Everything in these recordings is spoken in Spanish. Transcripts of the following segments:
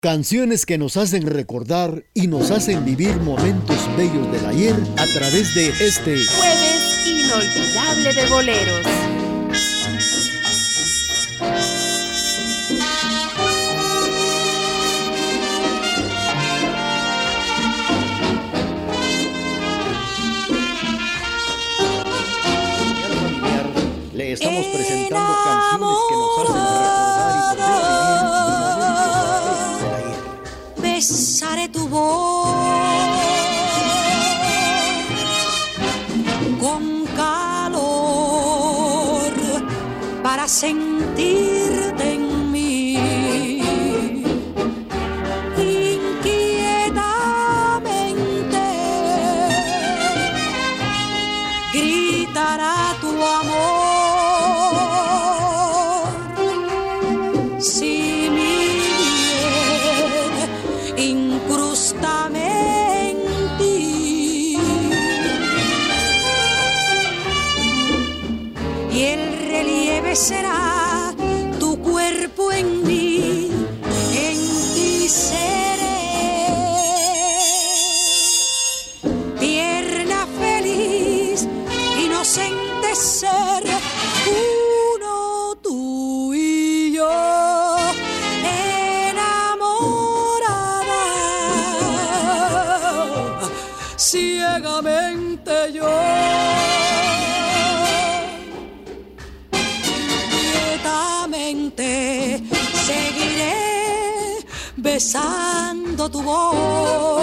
Canciones que nos hacen recordar y nos hacen vivir momentos bellos del ayer a través de este jueves inolvidable de boleros. Le estamos presentando canciones que nos hacen recordar besaré tu voz con calor para sentirte besando tu voz.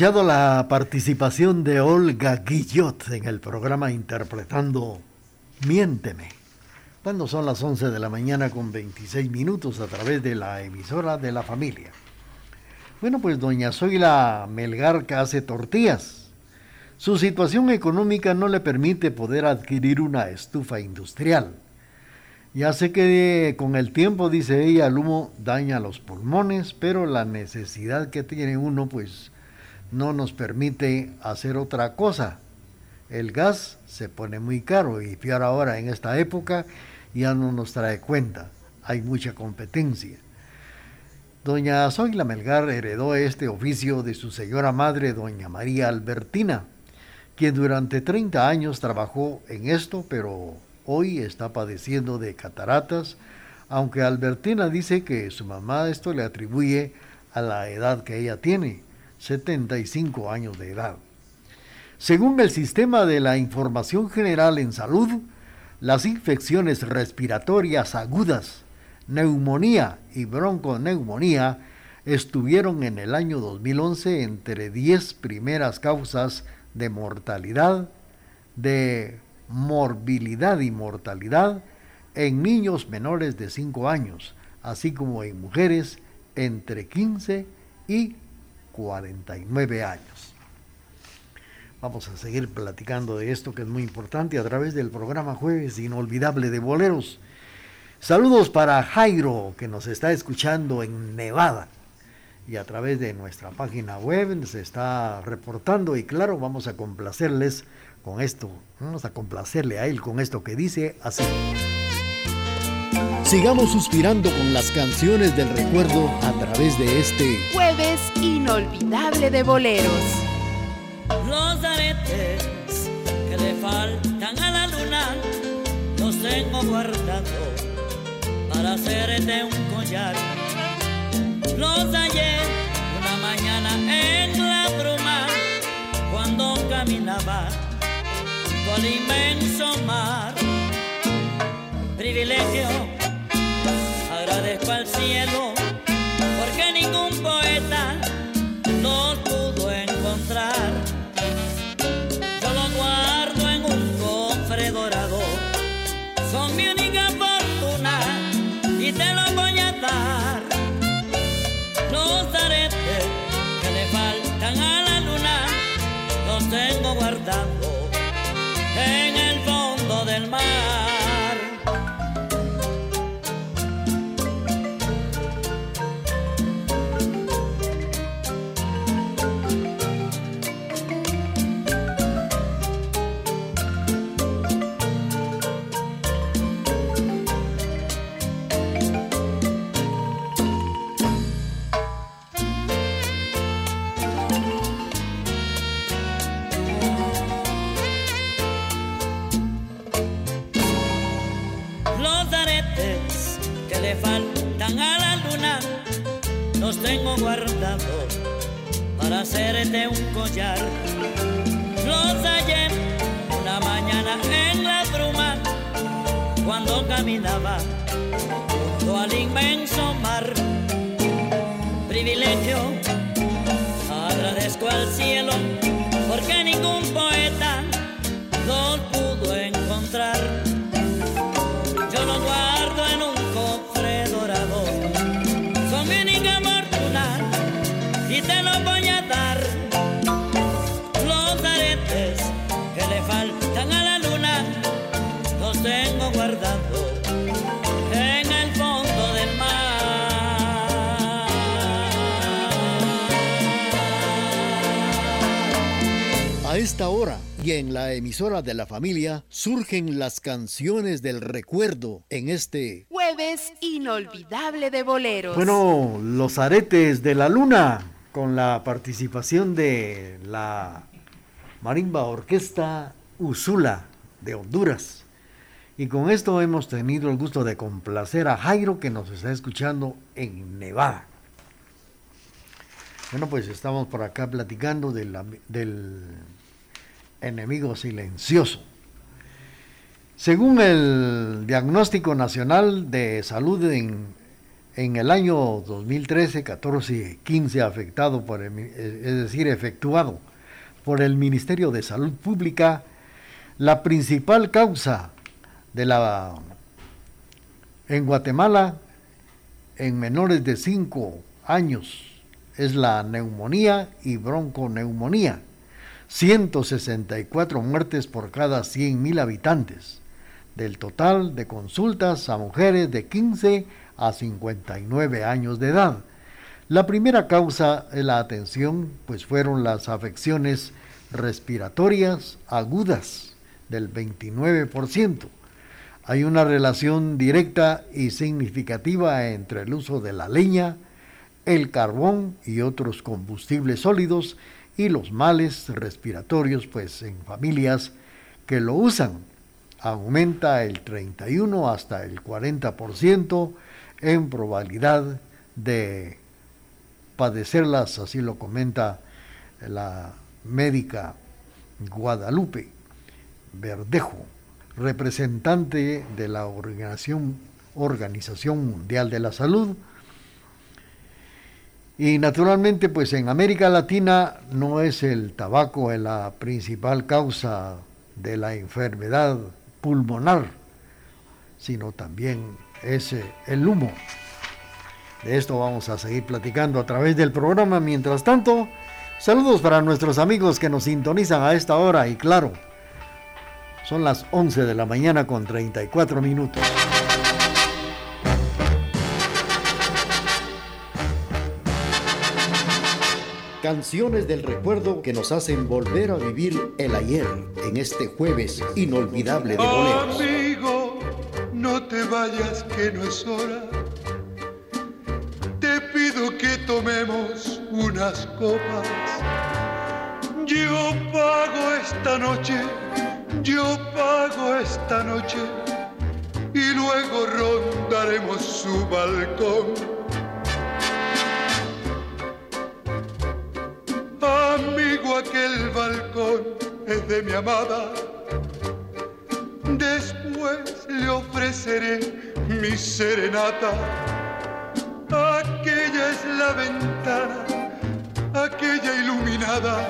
La participación de Olga Guillot en el programa interpretando Miénteme. Cuando son las 11 de la mañana con 26 minutos a través de la emisora de la familia. Bueno, pues doña Zoila Melgarca hace tortillas. Su situación económica no le permite poder adquirir una estufa industrial. Ya sé que con el tiempo, dice ella, el humo daña los pulmones, pero la necesidad que tiene uno, pues no nos permite hacer otra cosa. El gas se pone muy caro y peor ahora en esta época ya no nos trae cuenta. Hay mucha competencia. Doña Zoila Melgar heredó este oficio de su señora madre, doña María Albertina, quien durante 30 años trabajó en esto, pero hoy está padeciendo de cataratas, aunque Albertina dice que su mamá esto le atribuye a la edad que ella tiene, 75 años de edad. Según el sistema de la información general en salud, las infecciones respiratorias agudas, neumonía y bronconeumonía estuvieron en el año 2011 entre 10 primeras causas de mortalidad, de morbilidad y mortalidad en niños menores de 5 años, así como en mujeres entre 15 y 49 años. Vamos a seguir platicando de esto que es muy importante a través del programa Jueves Inolvidable de Boleros. Saludos para Jairo, que nos está escuchando en Nevada. Y a través de nuestra página web se está reportando y claro, vamos a complacerles con esto. Vamos a complacerle a él con esto que dice así. Sigamos suspirando con las canciones del recuerdo a través de este Jueves inolvidable inolvidable de boleros. Los aretes que le faltan a la luna los tengo guardados para hacerte un collar. Los hallé una mañana en la bruma cuando caminaba por el inmenso mar. Privilegio, agradezco al cielo guardados para hacerte un collar. Los hallé una mañana en la bruma cuando caminaba junto al inmenso mar. Privilegio, agradezco al cielo porque ningún poeta esta hora y en la emisora de la familia surgen las canciones del recuerdo en este... Jueves inolvidable de boleros. Bueno, los aretes de la luna con la participación de la marimba orquesta Usula de Honduras. Y con esto hemos tenido el gusto de complacer a Jairo que nos está escuchando en Nevada. Bueno, pues estamos por acá platicando del, del enemigo silencioso. Según el Diagnóstico Nacional de Salud en, en el año 2013, 14 y 15 afectado por el, es decir, efectuado por el Ministerio de Salud Pública, la principal causa de la en Guatemala en menores de 5 años es la neumonía y bronconeumonía. 164 muertes por cada 100.000 habitantes. Del total de consultas a mujeres de 15 a 59 años de edad. La primera causa de la atención pues fueron las afecciones respiratorias agudas del 29%. Hay una relación directa y significativa entre el uso de la leña, el carbón y otros combustibles sólidos y los males respiratorios, pues en familias que lo usan aumenta el 31 hasta el 40% en probabilidad de padecerlas, así lo comenta la médica Guadalupe Verdejo, representante de la Organización, Organización Mundial de la Salud. Y naturalmente, pues en América Latina no es el tabaco la principal causa de la enfermedad pulmonar, sino también es el humo. De esto vamos a seguir platicando a través del programa. Mientras tanto, saludos para nuestros amigos que nos sintonizan a esta hora y claro, son las 11 de la mañana con 34 minutos. Canciones del recuerdo que nos hacen volver a vivir el ayer en este jueves inolvidable de boleros. Amigo, no te vayas que no es hora. Te pido que tomemos unas copas. Yo pago esta noche, yo pago esta noche y luego rondaremos su balcón. Amigo, aquel balcón es de mi amada. Después le ofreceré mi serenata. Aquella es la ventana, aquella iluminada.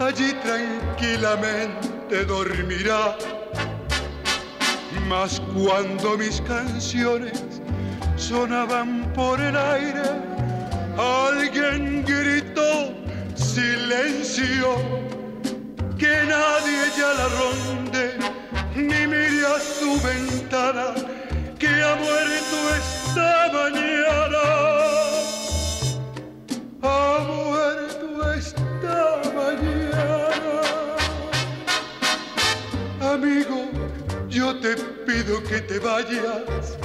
Allí tranquilamente dormirá. Mas cuando mis canciones sonaban por el aire, alguien gritó silencio, que nadie ya la ronde, ni mire a su ventana, que ha muerto esta mañana. Ha muerto esta mañana. Amigo, yo te pido que te vayas,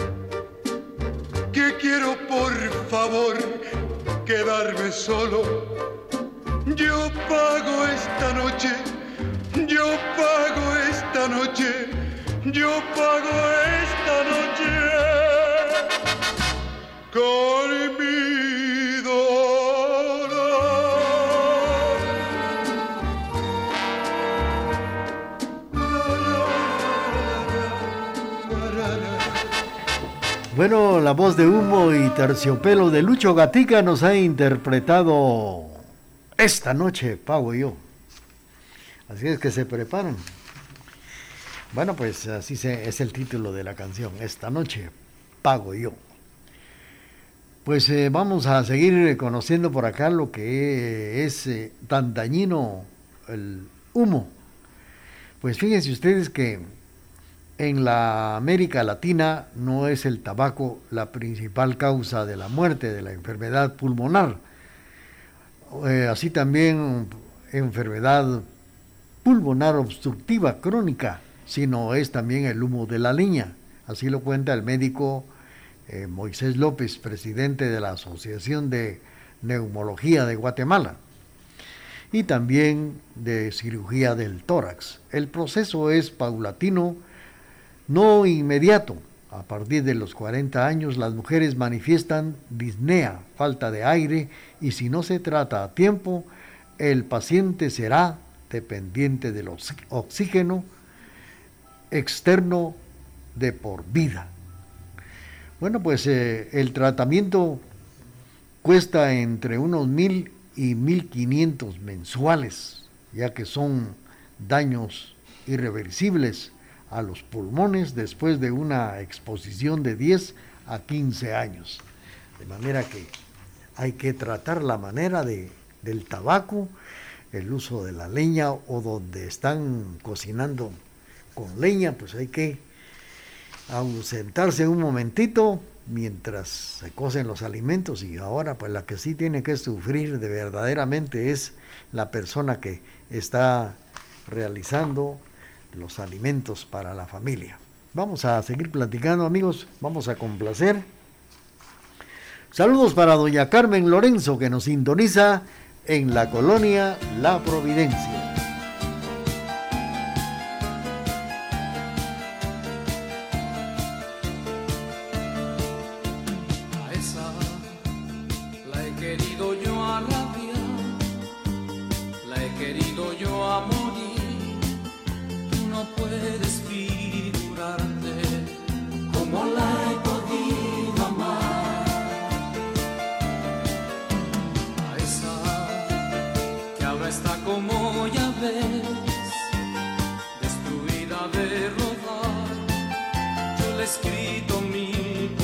que quiero por favor quedarme solo. Yo pago esta noche, yo pago esta noche, yo pago esta noche con Bueno, la voz de humo y terciopelo de Lucho Gatica nos ha interpretado esta noche, pago yo. Así es que se preparan. Bueno, pues así es el título de la canción. Esta noche, pago yo. Pues eh, vamos a seguir conociendo por acá lo que es eh, tan dañino el humo. Pues fíjense ustedes que en la América Latina no es el tabaco la principal causa de la muerte de la enfermedad pulmonar. Eh, así también enfermedad pulmonar obstructiva crónica, sino es también el humo de la leña. Así lo cuenta el médico eh, Moisés López, presidente de la Asociación de Neumología de Guatemala y también de cirugía del tórax. El proceso es paulatino, no inmediato. A partir de los 40 años las mujeres manifiestan disnea, falta de aire, y si no se trata a tiempo, el paciente será dependiente del oxígeno externo de por vida. Bueno, pues eh, el tratamiento cuesta entre unos mil y mil quinientos mensuales, ya que son daños irreversibles a los pulmones después de una exposición de 10 a 15 años. De manera que hay que tratar la manera de, del tabaco, el uso de la leña o donde están cocinando con leña, pues hay que ausentarse un momentito mientras se cocen los alimentos y ahora pues la que sí tiene que sufrir de verdaderamente es la persona que está realizando los alimentos para la familia. Vamos a seguir platicando amigos, vamos a complacer. Saludos para doña Carmen Lorenzo que nos sintoniza en la colonia La Providencia. escrito mil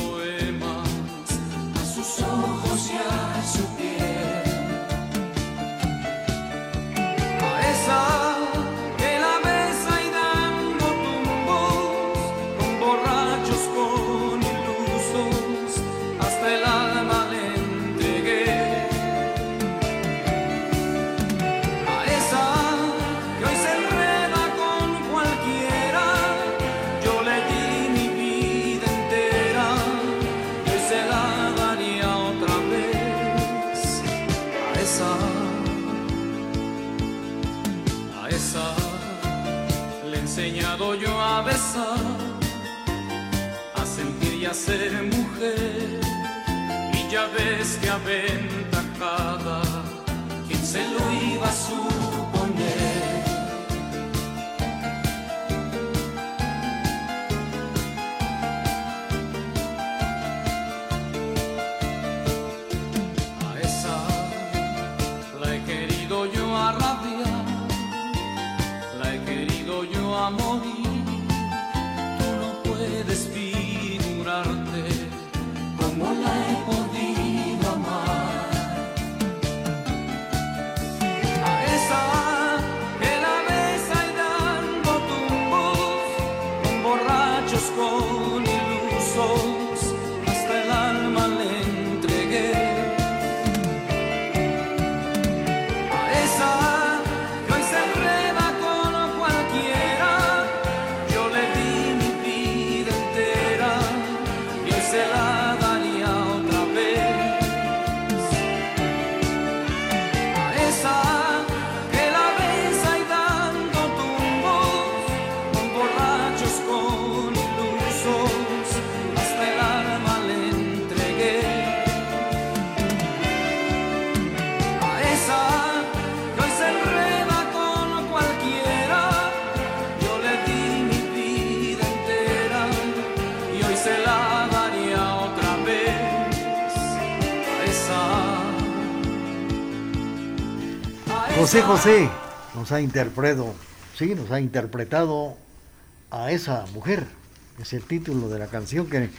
a sentir y a ser mujer. Y ya ves que aventajada, quien se lo iba a suponer. José. José nos ha interpretado, sí, nos ha interpretado a esa mujer. Es el título de la canción que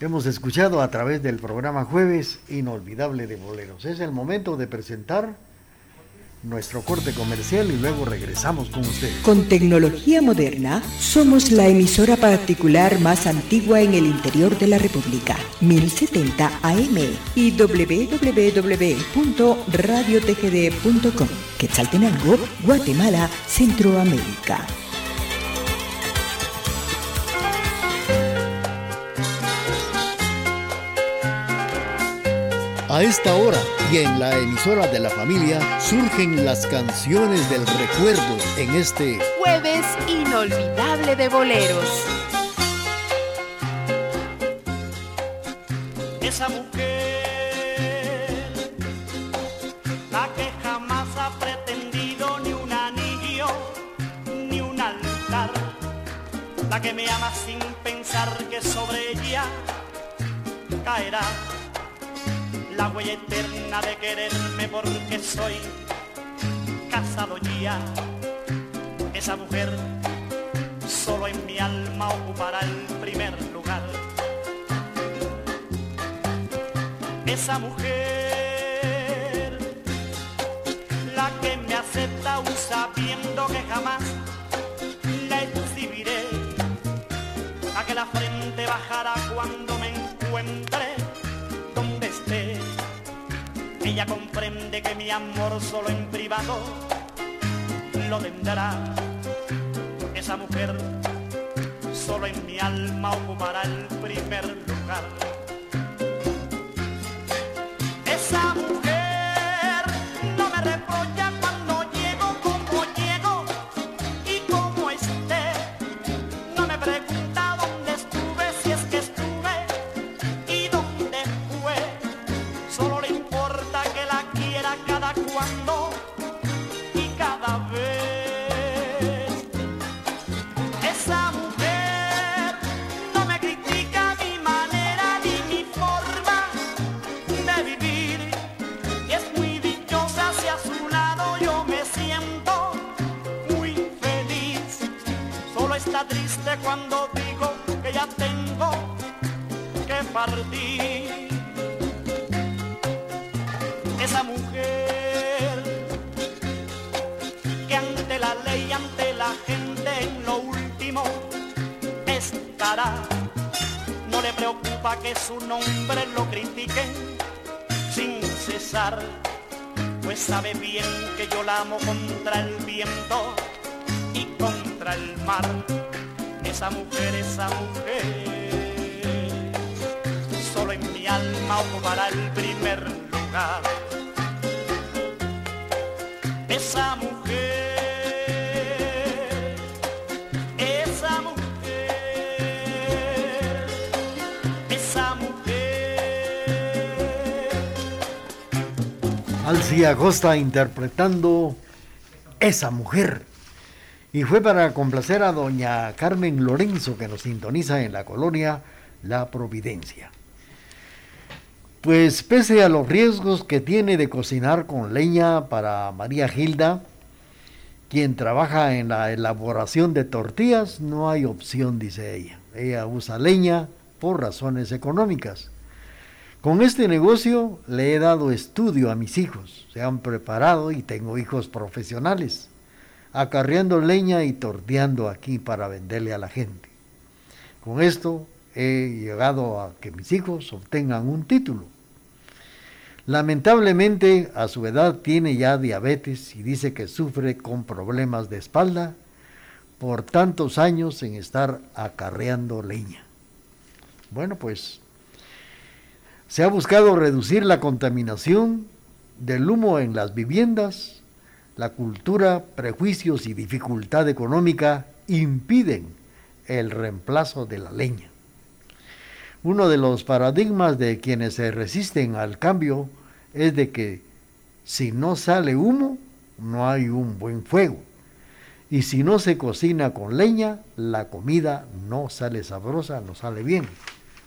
hemos escuchado a través del programa Jueves Inolvidable de Boleros. Es el momento de presentar nuestro corte comercial y luego regresamos con ustedes. Con tecnología moderna, somos la emisora particular más antigua en el interior de la República, 1070 AM y www.radiotgd.com, Quetzaltenango, Guatemala, Centroamérica. A esta hora y en la emisora de la familia surgen las canciones del recuerdo en este Jueves inolvidable de boleros. esa mujer, la que jamás ha pretendido ni un anillo ni un altar, la que me ama sin pensar que sobre ella caerá la huella eterna de quererme porque soy casado ya. Esa mujer solo en mi alma ocupará el primer lugar esa mujer, la que me acepta aún sabiendo que jamás la exhibiré, a que la frente bajará cuando me encuentre. Ella comprende que mi amor solo en privado lo tendrá. Esa mujer solo en mi alma ocupará el primer lugar. Pues sabe bien que yo la amo contra el viento y contra el mar. Esa mujer, esa mujer, solo en mi alma ocupará el primer lugar. esa Alcia Acosta interpretando Esa mujer. Y fue para complacer a doña Carmen Lorenzo que nos sintoniza en la colonia La Providencia. Pues pese a los riesgos que tiene de cocinar con leña para María Gilda, quien trabaja en la elaboración de tortillas, no hay opción, dice ella. Ella usa leña por razones económicas. Con este negocio le he dado estudio a mis hijos, se han preparado y tengo hijos profesionales, acarreando leña y torteando aquí para venderle a la gente. Con esto he llegado a que mis hijos obtengan un título. Lamentablemente a su edad tiene ya diabetes y dice que sufre con problemas de espalda por tantos años en estar acarreando leña. Bueno, pues se ha buscado reducir la contaminación del humo en las viviendas. La cultura, prejuicios y dificultad económica impiden el reemplazo de la leña. Uno de los paradigmas de quienes se resisten al cambio es de que si no sale humo, no hay un buen fuego. Y si no se cocina con leña, la comida no sale sabrosa, no sale bien,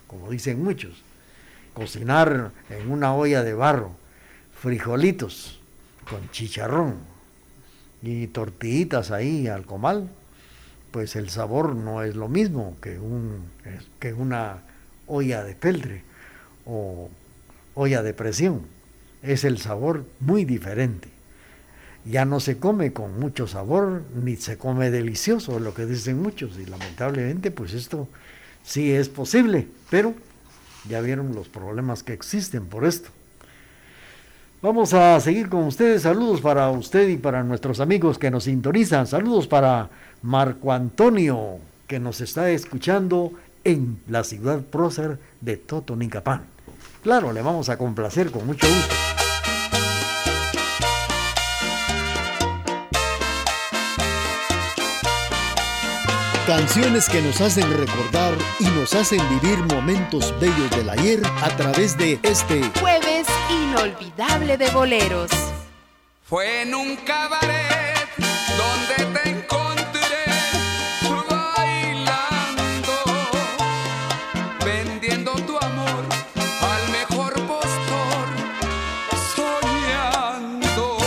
como dicen muchos. Cocinar en una olla de barro, frijolitos con chicharrón y tortillitas ahí al comal, pues el sabor no es lo mismo que, un, que una olla de peltre o olla de presión. Es el sabor muy diferente. Ya no se come con mucho sabor, ni se come delicioso, lo que dicen muchos, y lamentablemente pues esto sí es posible, pero ya vieron los problemas que existen por esto. Vamos a seguir con ustedes. Saludos para usted y para nuestros amigos que nos sintonizan. Saludos para Marco Antonio, que nos está escuchando en la ciudad prócer de Totonicapán. Claro, le vamos a complacer con mucho gusto. Canciones que nos hacen recordar y nos hacen vivir momentos bellos del ayer a través de este Jueves inolvidable de boleros. Fue en un cabaret donde te encontré bailando, vendiendo tu amor al mejor postor, soñando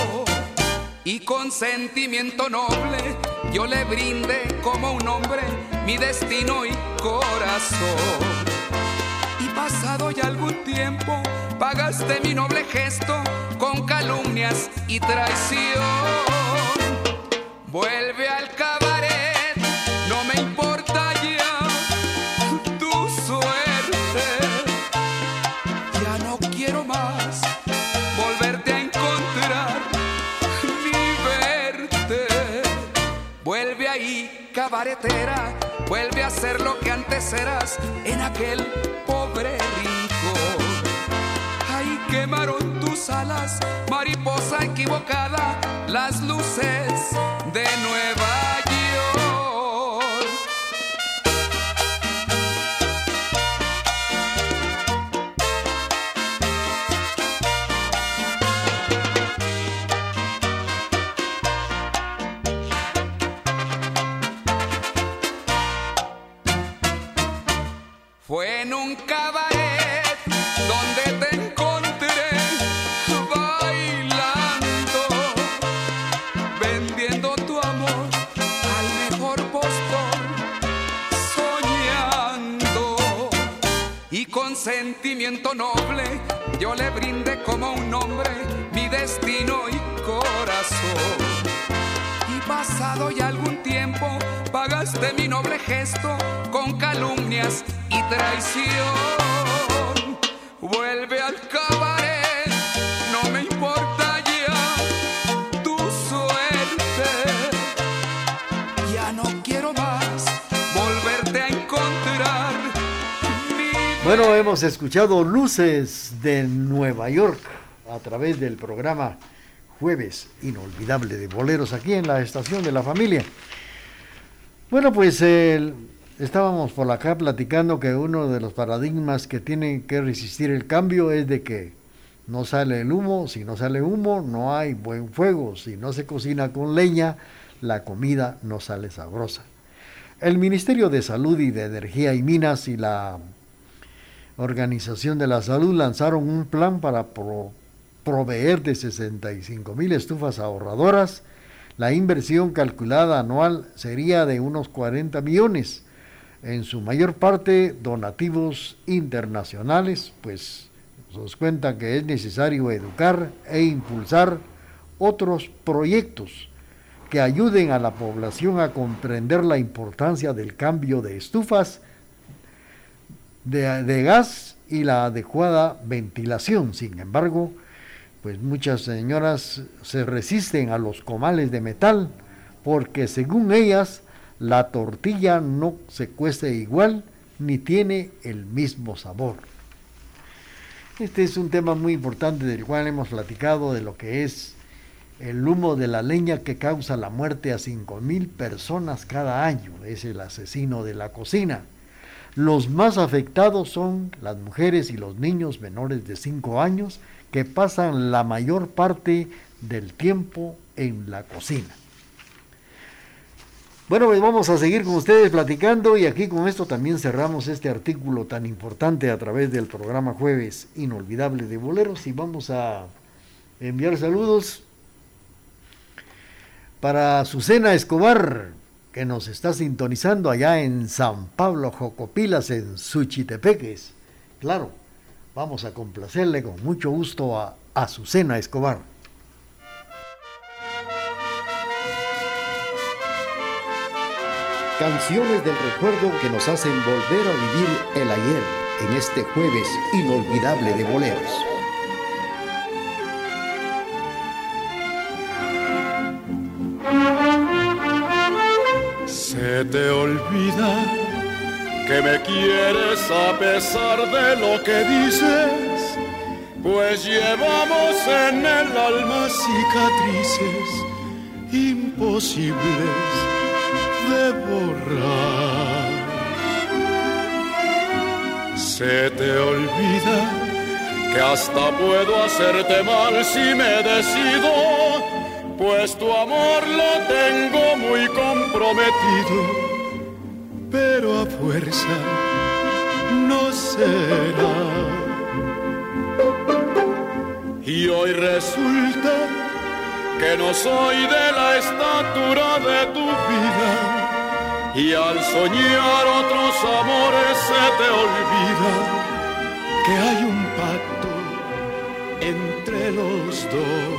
y con sentimiento noble yo le brindé como un hombre mi destino y corazón. Y pasado ya algún tiempo, pagaste mi noble gesto con calumnias y traición. Vuelve al cabaret, no me importa vuelve a ser lo que antes eras en aquel pobre rincón. Ahí quemaron tus alas, mariposa equivocada, las luces de Nueva Vuelve al cabaret, no me importa tu suerte. Ya no quiero más volverte a encontrar. Bueno, hemos escuchado Luces de Nueva York a través del programa jueves inolvidable de boleros aquí en la estación de la familia. Bueno, pues el estábamos por acá platicando que uno de los paradigmas que tiene que resistir el cambio es de que no sale el humo, si no sale humo no hay buen fuego, si no se cocina con leña, la comida no sale sabrosa. El Ministerio de Salud y de Energía y Minas y la Organización de la Salud lanzaron un plan para proveer de 65 mil estufas ahorradoras. La inversión calculada anual sería de unos 40 millones en su mayor parte donativos internacionales, pues nos cuenta que es necesario educar e impulsar otros proyectos que ayuden a la población a comprender la importancia del cambio de estufas de, de gas y la adecuada ventilación. Sin embargo, pues muchas señoras se resisten a los comales de metal porque según ellas la tortilla no se cuece igual ni tiene el mismo sabor. Este es un tema muy importante del cual hemos platicado de lo que es el humo de la leña que causa la muerte a 5.000 personas cada año. Es el asesino de la cocina. Los más afectados son las mujeres y los niños menores de 5 años que pasan la mayor parte del tiempo en la cocina. Bueno, pues vamos a seguir con ustedes platicando y aquí con esto también cerramos este artículo tan importante a través del programa Jueves Inolvidable de Boleros y vamos a enviar saludos para Azucena Escobar, que nos está sintonizando allá en San Pablo Jocopilas, en Suchitepeques. Claro, vamos a complacerle con mucho gusto a Azucena Escobar. Canciones del recuerdo que nos hacen volver a vivir el ayer en este jueves inolvidable de boleros. Se te olvida que me quieres a pesar de lo que dices, pues llevamos en el alma cicatrices imposibles de borrar. Se te olvida que hasta puedo hacerte mal si me decido, pues tu amor lo tengo muy comprometido, pero a fuerza no será. Y hoy resulta que no soy de la estatura de tu vida. Y al soñar otros amores se te olvida que hay un pacto entre los dos.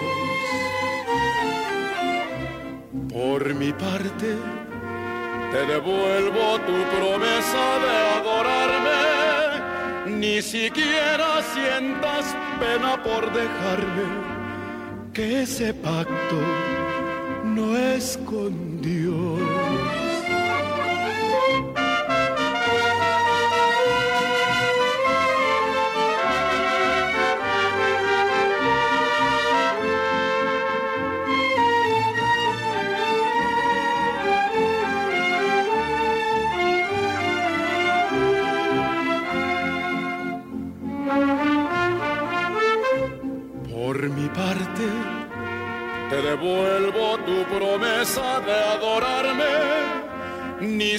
Por mi parte, te devuelvo tu promesa de adorarme. Ni siquiera sientas pena por dejarme que ese pacto no es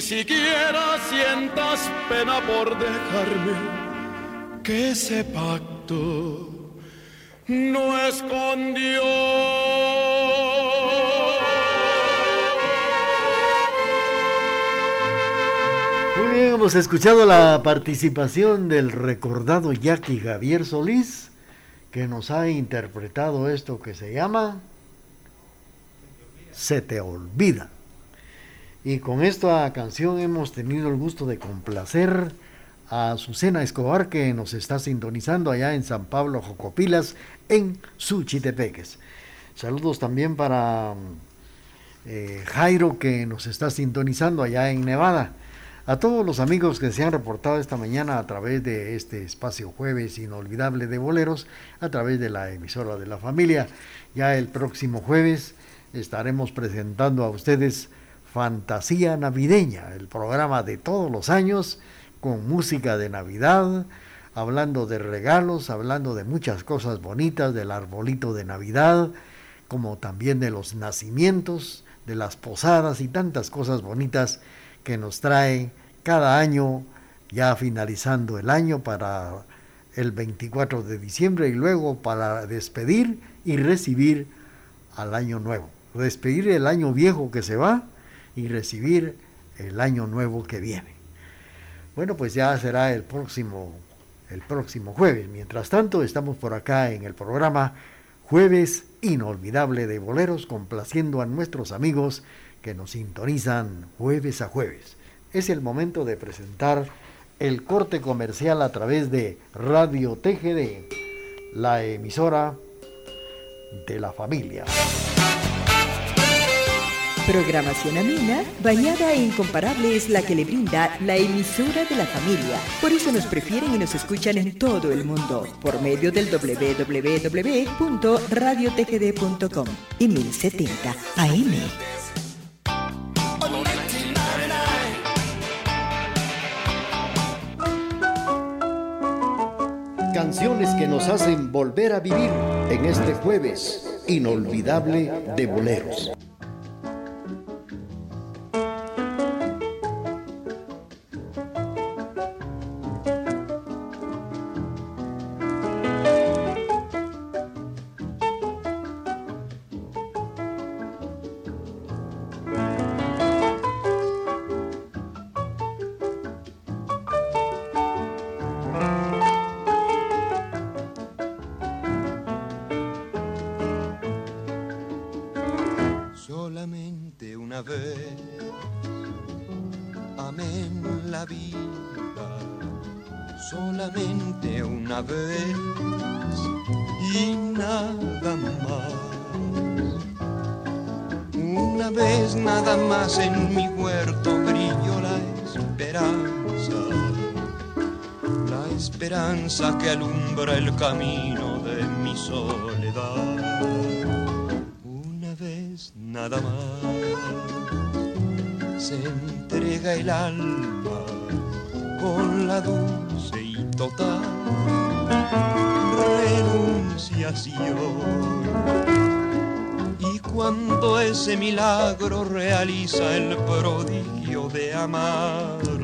siquiera sientas pena por dejarme, que ese pacto no es con Dios. Muy bien, hemos escuchado la participación del recordado Jackie Javier Solís, que nos ha interpretado esto que se llama se te olvida. Y con esta canción hemos tenido el gusto de complacer a Azucena Escobar que nos está sintonizando allá en San Pablo Jocopilas en Suchitepeques. Saludos también para eh, Jairo que nos está sintonizando allá en Nevada. A todos los amigos que se han reportado esta mañana a través de este espacio jueves inolvidable de boleros, a través de la emisora de la familia. Ya el próximo jueves estaremos presentando a ustedes Fantasía Navideña, el programa de todos los años con música de Navidad, hablando de regalos, hablando de muchas cosas bonitas, del arbolito de Navidad, como también de los nacimientos, de las posadas y tantas cosas bonitas que nos trae cada año, ya finalizando el año para el 24 de diciembre y luego para despedir y recibir al año nuevo. Despedir el año viejo que se va y recibir el año nuevo que viene. Bueno, pues ya será el próximo el próximo jueves. Mientras tanto, estamos por acá en el programa Jueves Inolvidable de Boleros, complaciendo a nuestros amigos que nos sintonizan jueves a jueves. Es el momento de presentar el corte comercial a través de Radio TGD, la emisora de la familia. Programación amena, bañada e incomparable es la que le brinda la emisora de la familia. Por eso nos prefieren y nos escuchan en todo el mundo por medio del www.radiotgd.com y 1070 AM. Canciones que nos hacen volver a vivir en este jueves inolvidable de boleros. Que alumbra el camino de mi soledad. Una vez nada más se entrega el alma con la dulce y total renunciación. Y cuando ese milagro realiza el prodigio de amarse,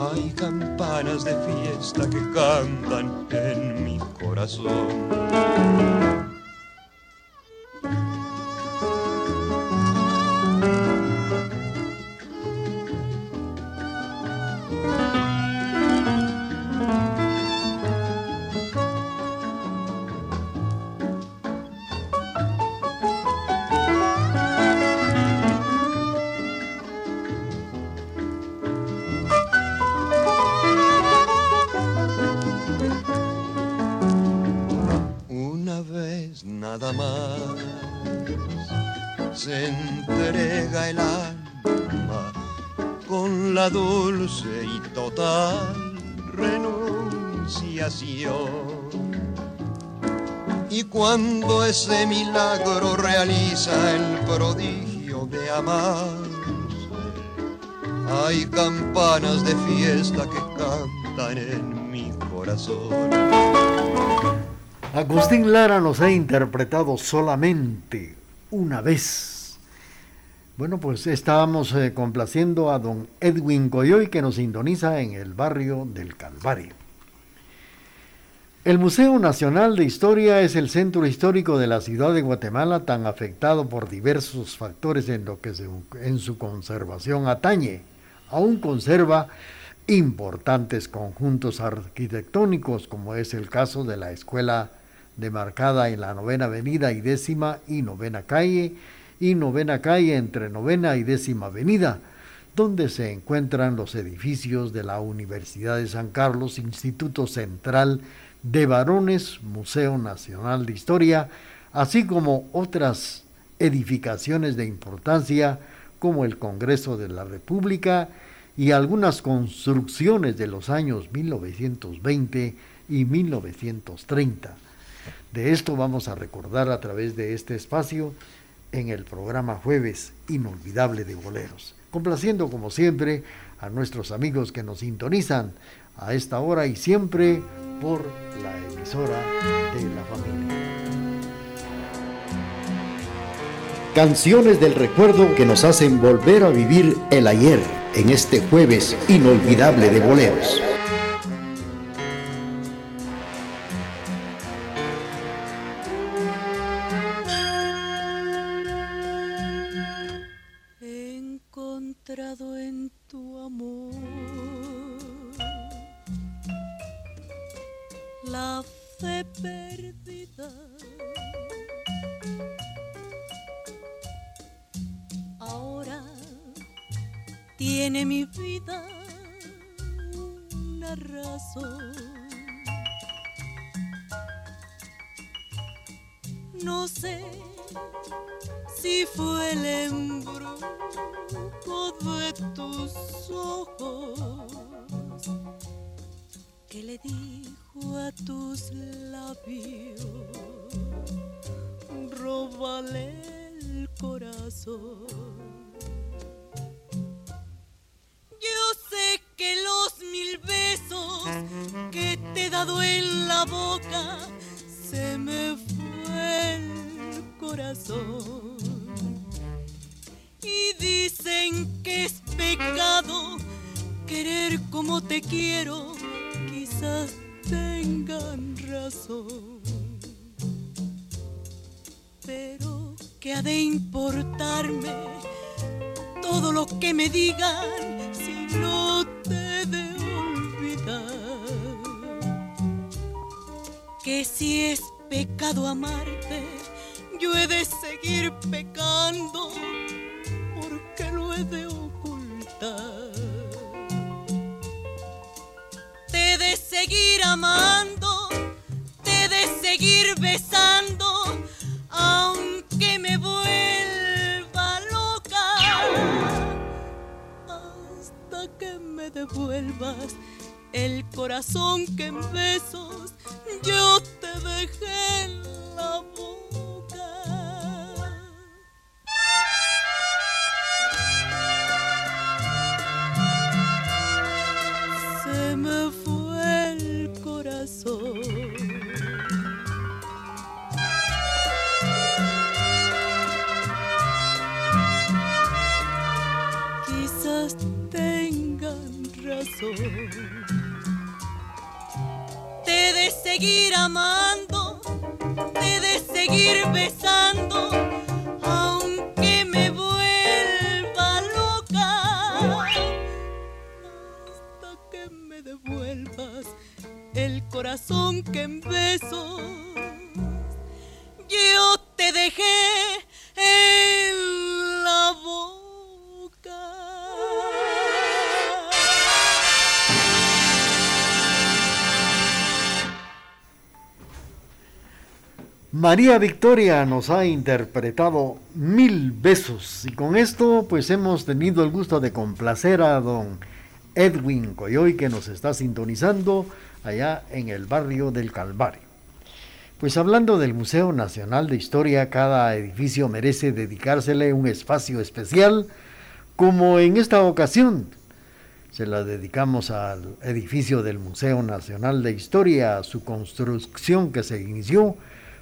hay campanas de fiesta que cantan en mi corazón. Que cantan en mi corazón. Agustín Lara nos ha interpretado solamente una vez. Bueno, pues estábamos eh, complaciendo a don Edwin Coyoy que nos sintoniza en el barrio del Calvario. El Museo Nacional de Historia es el centro histórico de la ciudad de Guatemala tan afectado por diversos factores en lo que en su conservación atañe. Aún conserva importantes conjuntos arquitectónicos como es el caso de la escuela demarcada en la novena avenida y décima y novena calle y novena calle entre novena y décima avenida, donde se encuentran los edificios de la Universidad de San Carlos, Instituto Central de Varones, Museo Nacional de Historia, así como otras edificaciones de importancia como el Congreso de la República y algunas construcciones de los años 1920 y 1930. De esto vamos a recordar a través de este espacio en el programa Jueves Inolvidable de Boleros, complaciendo como siempre a nuestros amigos que nos sintonizan a esta hora y siempre por la emisora de la familia. Canciones del recuerdo que nos hacen volver a vivir el ayer en este jueves inolvidable de boleros. tiene mi vida una razón. No sé si fue el embrujo de tus ojos que le dijo a tus labios, róbale el corazón. Yo sé que los mil besos que te he dado en la boca se me fue el corazón. Y dicen que es pecado querer como te quiero, quizás tengan razón. Pero que ha de importarme todo lo que me digan no te de olvidar. Que si es pecado amarte, yo he de seguir pecando porque lo he de ocultar. Te he de seguir amando, te he de seguir besando, aunque me vuelva. me devuelvas el corazón que en besos yo te dejé en la boca. seguir amando, te de seguir besando, aunque me vuelva loca, hasta que me devuelvas el corazón que en María Victoria nos ha interpretado Mil Besos y con esto pues hemos tenido el gusto de complacer a don Edwin Coyoy que nos está sintonizando allá en el barrio del Calvario. Pues hablando del Museo Nacional de Historia, cada edificio merece dedicársele un espacio especial, como en esta ocasión se la dedicamos al edificio del Museo Nacional de Historia, su construcción que se inició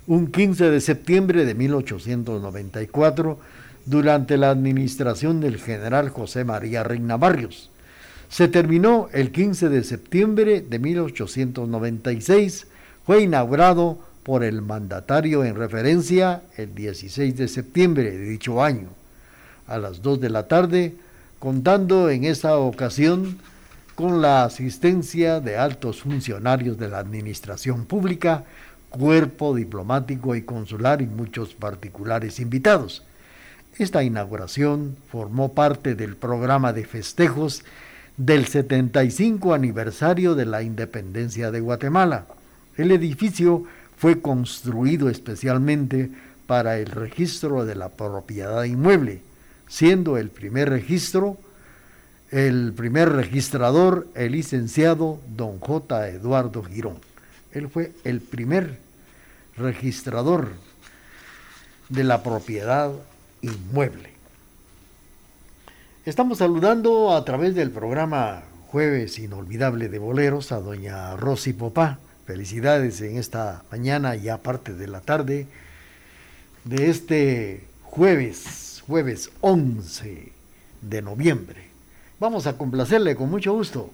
un 15 de septiembre de 1894 durante la administración del general José María Reina Barrios. Se terminó el 15 de septiembre de 1896, fue inaugurado por el mandatario en referencia el 16 de septiembre de dicho año, a las 2 de la tarde, contando en esa ocasión con la asistencia de altos funcionarios de la administración pública, cuerpo diplomático y consular y muchos particulares invitados. Esta inauguración formó parte del programa de festejos del 75 aniversario de la independencia de Guatemala. El edificio fue construido especialmente para el registro de la propiedad inmueble, siendo el primer registro el primer registrador, el licenciado don J. Eduardo Girón. Él fue el primer registrador de la propiedad inmueble. Estamos saludando a través del programa Jueves Inolvidable de Boleros a doña Rosy Popá. Felicidades en esta mañana y aparte de la tarde de este jueves, jueves 11 de noviembre. Vamos a complacerle con mucho gusto.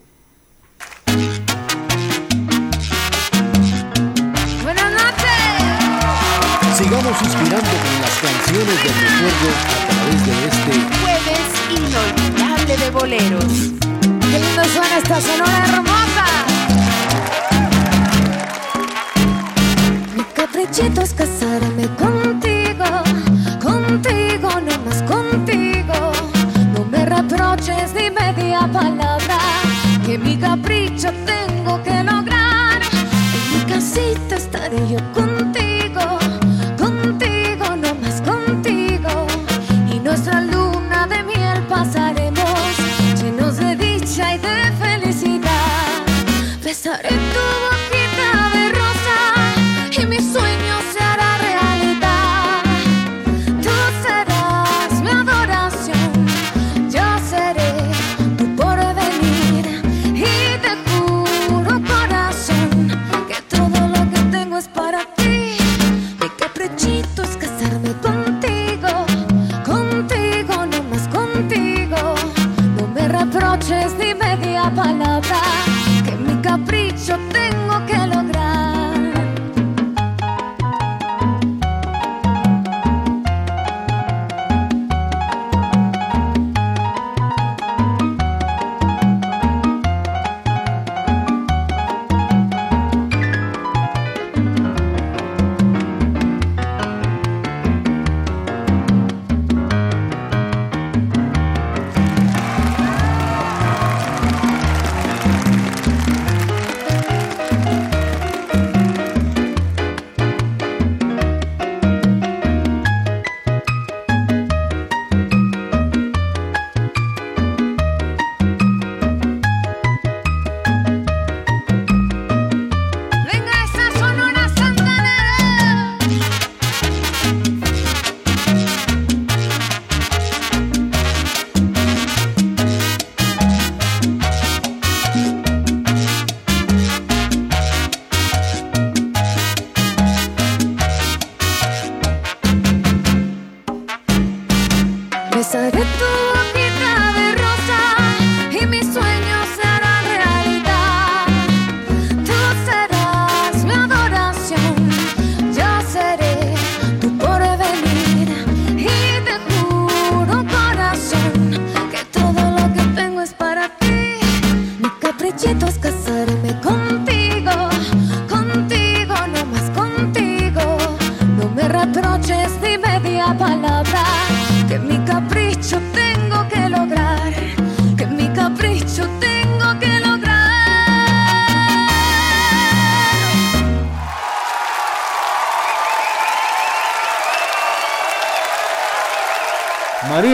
Sigamos suspirando con las canciones del recuerdo a través de este Jueves inolvidable de boleros. Qué lindo suena esta sonora hermosa. Mi caprichito es casarme contigo, contigo, no más contigo. No me reproches ni media palabra, que mi capricho tengo que lograr. En mi casita estaré yo contigo,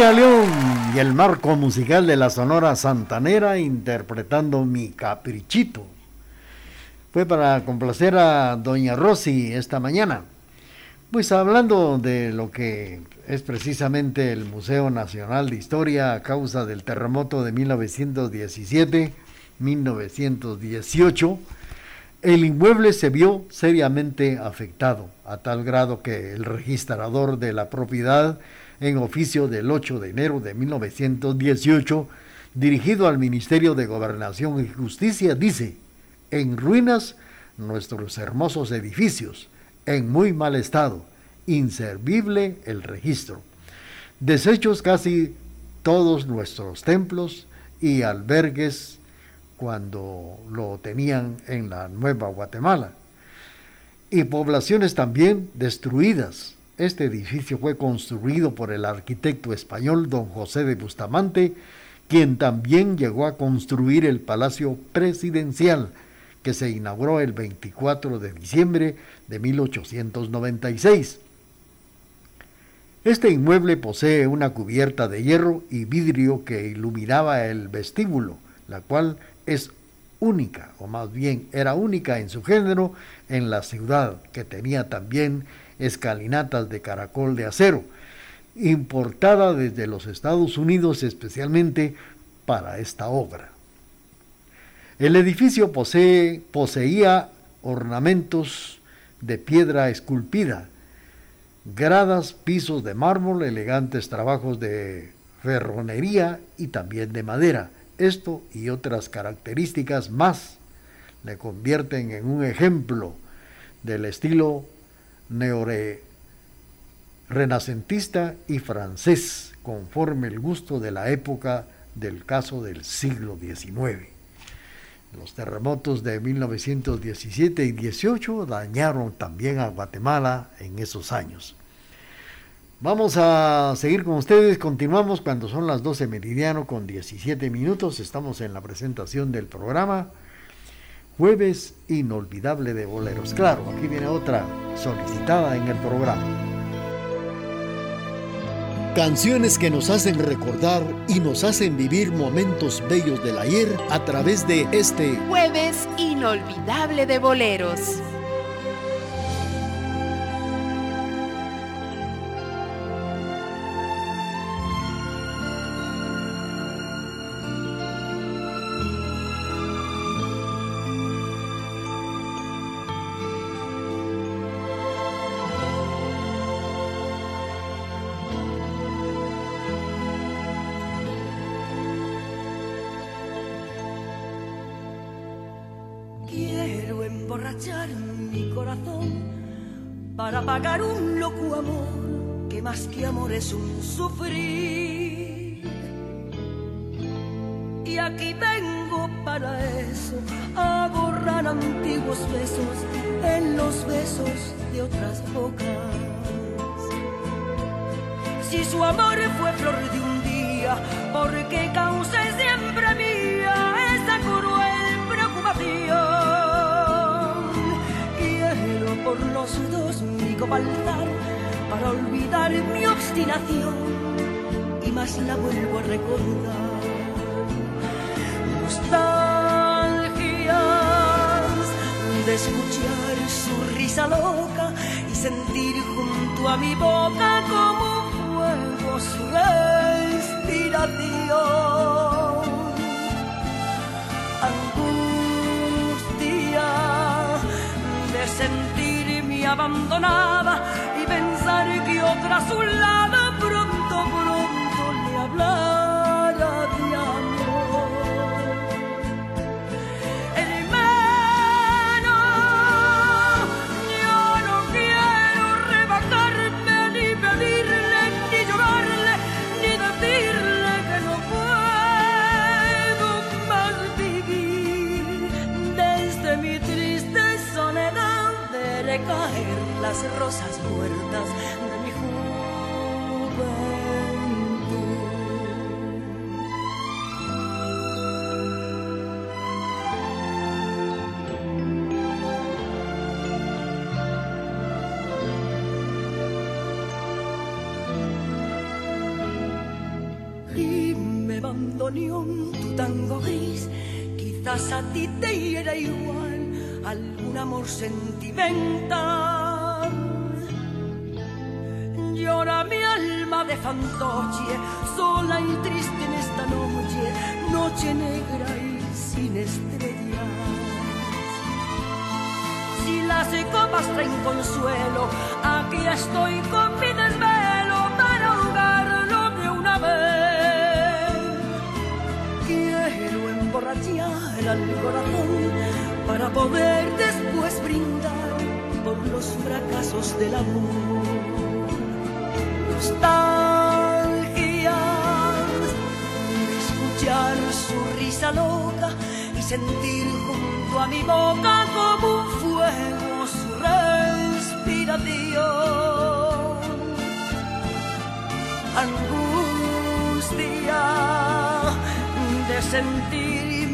León y el marco musical de la Sonora Santanera interpretando Mi Caprichito. Fue para complacer a Doña Rosy esta mañana. Pues hablando de lo que es precisamente el Museo Nacional de Historia a causa del terremoto de 1917-1918, el inmueble se vio seriamente afectado, a tal grado que el registrador de la propiedad en oficio del 8 de enero de 1918, dirigido al Ministerio de Gobernación y Justicia, dice, en ruinas nuestros hermosos edificios, en muy mal estado, inservible el registro. Deshechos casi todos nuestros templos y albergues cuando lo tenían en la Nueva Guatemala. Y poblaciones también destruidas. Este edificio fue construido por el arquitecto español don José de Bustamante, quien también llegó a construir el Palacio Presidencial, que se inauguró el 24 de diciembre de 1896. Este inmueble posee una cubierta de hierro y vidrio que iluminaba el vestíbulo, la cual es única, o más bien era única en su género en la ciudad, que tenía también escalinatas de caracol de acero, importada desde los Estados Unidos especialmente para esta obra. El edificio posee, poseía ornamentos de piedra esculpida, gradas, pisos de mármol, elegantes trabajos de ferronería y también de madera. Esto y otras características más le convierten en un ejemplo del estilo neore renacentista y francés, conforme el gusto de la época del caso del siglo XIX. Los terremotos de 1917 y 18 dañaron también a Guatemala en esos años. Vamos a seguir con ustedes, continuamos cuando son las 12 meridiano con 17 minutos, estamos en la presentación del programa Jueves Inolvidable de Boleros. Claro, aquí viene otra solicitada en el programa. Canciones que nos hacen recordar y nos hacen vivir momentos bellos del ayer a través de este Jueves inolvidable de boleros. Es un sufrir. Y aquí vengo para eso, a borrar antiguos besos en los besos de otras bocas. Si su amor fue flor de un día, ¿por qué causé siempre mía esa cruel preocupación? Quiero por los dos mi copa alzar para olvidar mi obstinación y más la vuelvo a recordar. Nostalgias de escuchar su risa loca y sentir junto a mi boca como fuego su respiración. Angustia de sentirme abandonada a su lado pronto, pronto le hablara de amor. Hermano, yo no quiero rebajarme ni pedirle, ni llorarle, ni decirle que no puedo más vivir. Desde mi triste soledad veré caer las rosas muertas tu tango gris, quizás a ti te hiera igual algún amor sentimental. Llora mi alma de fantoche, sola y triste en esta noche, noche negra y sin estrellas. Si las copas traen consuelo, aquí estoy con mi emborrachar al corazón para poder después brindar por los fracasos del amor. Nostalgias de escuchar su risa loca y sentir junto a mi boca como un fuego su respiración. Angustia de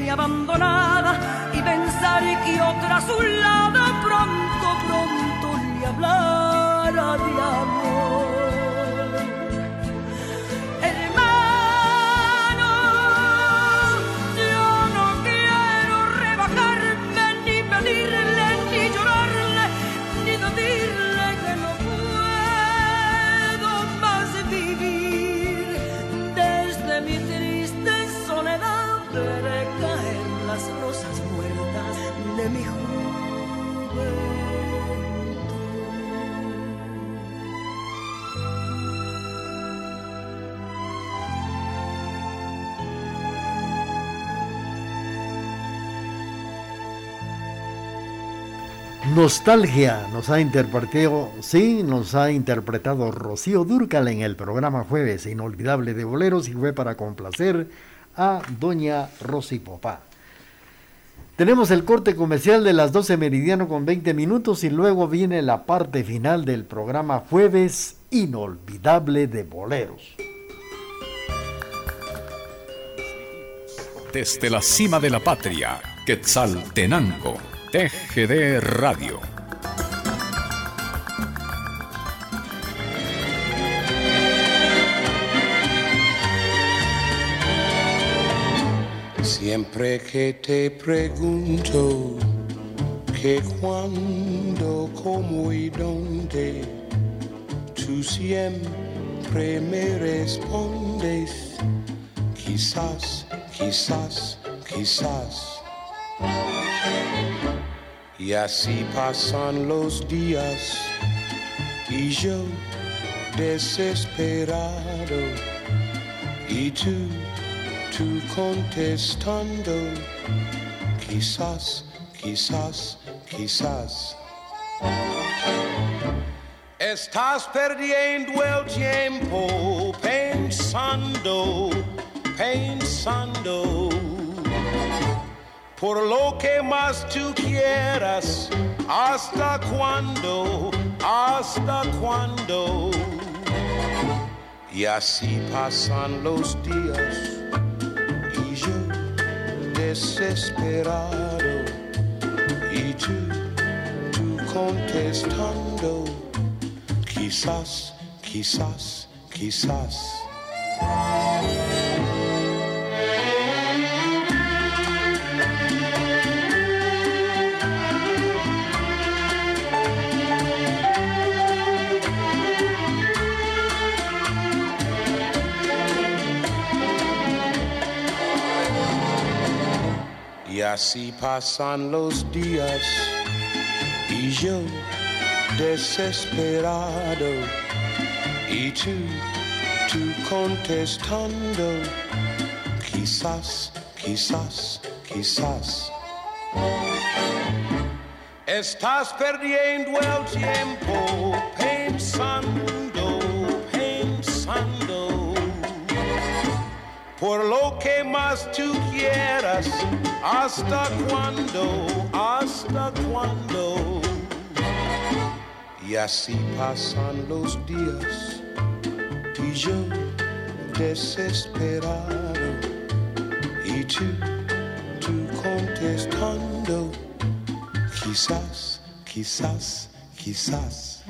abandonada y pensar que otra a su lado pronto, pronto le hablara de amor. Nostalgia nos ha interpretado, sí, nos ha interpretado Rocío Durcal en el programa Jueves Inolvidable de Boleros y fue para complacer a doña Rosy Popá. Tenemos el corte comercial de las 12 meridiano con 20 minutos y luego viene la parte final del programa Jueves Inolvidable de Boleros. Desde la cima de la patria, Quetzaltenango, TGD Radio. Siempre que te pregunto que cuándo, cómo y dónde, tú siempre me respondes, quizás, quizás, quizás. Y así pasan los días y yo desesperado y tú tú contestando, quizás, quizás, quizás. Estás perdiendo el tiempo pensando, pensando. Por lo que más tú quieras, hasta cuándo, hasta cuándo. Y así pasan los días y yo desesperado y tú, tú contestando, quizás, quizás, quizás. Así pasan los días y yo desesperado y tú, tú contestando, quizás, quizás, quizás. Estás perdiendo el tiempo pensando, por lo que más tú quieras ¿Hasta cuándo? ¿Hasta cuándo? Y así pasan los días y yo desesperado y tú, tú contestando, quizás, quizás, quizás,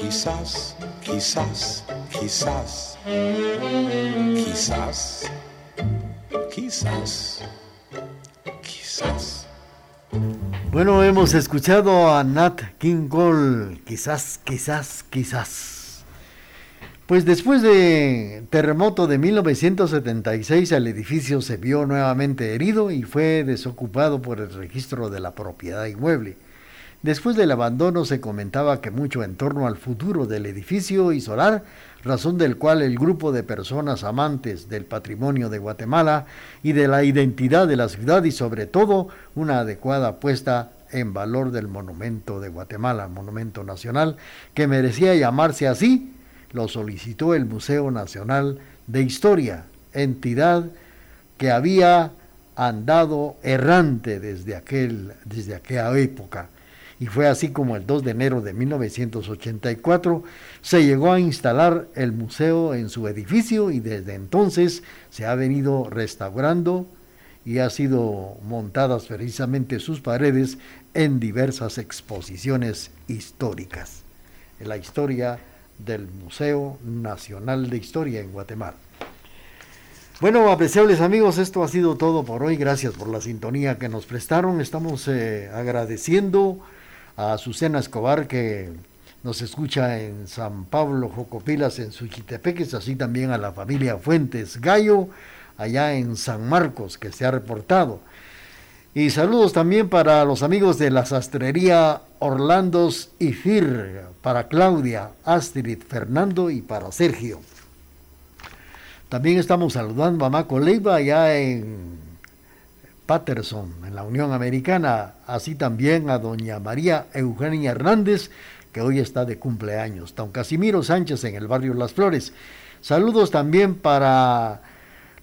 quizás, quizás, quizás, quizás, quizás. Bueno, hemos escuchado a Nat King Cole, quizás, quizás, quizás. Pues después de terremoto de 1976 el edificio se vio nuevamente herido y fue desocupado por el registro de la propiedad inmueble. Después del abandono se comentaba que mucho en torno al futuro del edificio y solar razón del cual el grupo de personas amantes del patrimonio de Guatemala y de la identidad de la ciudad y sobre todo una adecuada puesta en valor del monumento de Guatemala, monumento nacional, que merecía llamarse así, lo solicitó el Museo Nacional de Historia, entidad que había andado errante desde, aquel, desde aquella época y fue así como el 2 de enero de 1984 se llegó a instalar el museo en su edificio y desde entonces se ha venido restaurando y ha sido montadas precisamente sus paredes en diversas exposiciones históricas. En la historia del Museo Nacional de Historia en Guatemala. Bueno, apreciables amigos, esto ha sido todo por hoy. Gracias por la sintonía que nos prestaron. Estamos eh, agradeciendo a Azucena Escobar que nos escucha en San Pablo, Jocopilas, en Suchitepeques, así también a la familia Fuentes Gallo, allá en San Marcos, que se ha reportado. Y saludos también para los amigos de la sastrería Orlandos y Fir, para Claudia, Astrid, Fernando y para Sergio. También estamos saludando a Maco Leiva allá en Patterson en la Unión Americana, así también a doña María Eugenia Hernández, que hoy está de cumpleaños, don Casimiro Sánchez en el barrio Las Flores. Saludos también para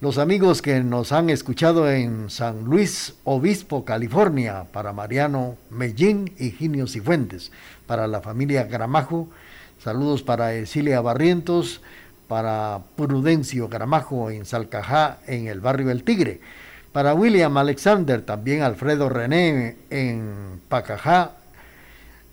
los amigos que nos han escuchado en San Luis Obispo, California, para Mariano Mellín y Ginio Cifuentes, para la familia Gramajo, saludos para Esilia Barrientos, para Prudencio Gramajo en Salcajá, en el barrio El Tigre, para William Alexander, también Alfredo René en Pacajá,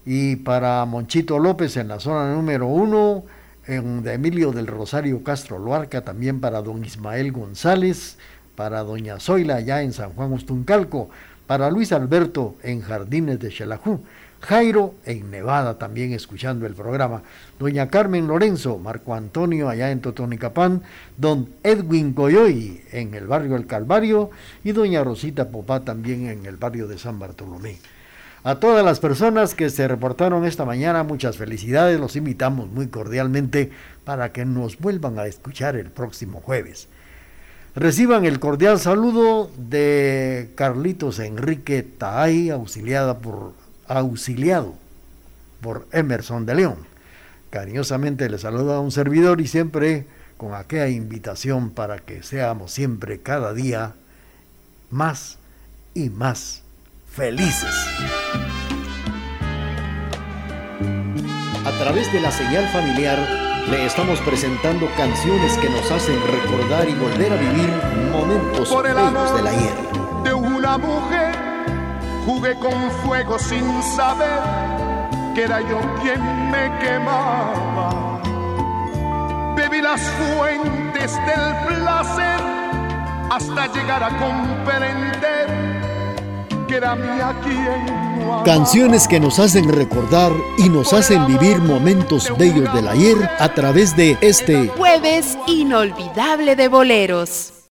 y para Monchito López en la zona número uno, en, de Emilio del Rosario Castro Loarca, también para don Ismael González, para doña Zoila allá en San Juan Ustuncalco, para Luis Alberto en Jardines de Xelajú, Jairo en Nevada también escuchando el programa, doña Carmen Lorenzo, Marco Antonio allá en Totonicapán, don Edwin Coyoy en el barrio El Calvario y doña Rosita Popá también en el barrio de San Bartolomé. A todas las personas que se reportaron esta mañana, muchas felicidades. Los invitamos muy cordialmente para que nos vuelvan a escuchar el próximo jueves. Reciban el cordial saludo de Carlitos Enrique Taay, auxiliada por, auxiliado por Emerson de León. Cariñosamente le saluda a un servidor y siempre con aquella invitación para que seamos siempre cada día más y más felices. A través de la señal familiar le estamos presentando canciones que nos hacen recordar y volver a vivir momentos Por el bellos del ayer. De una mujer jugué con fuego sin saber que era yo quien me quemaba. Bebí las fuentes del placer hasta llegar a comprender que era mía quien no amaba. Canciones que nos hacen recordar y nos hacen vivir momentos bellos del ayer a través de este Jueves inolvidable de boleros.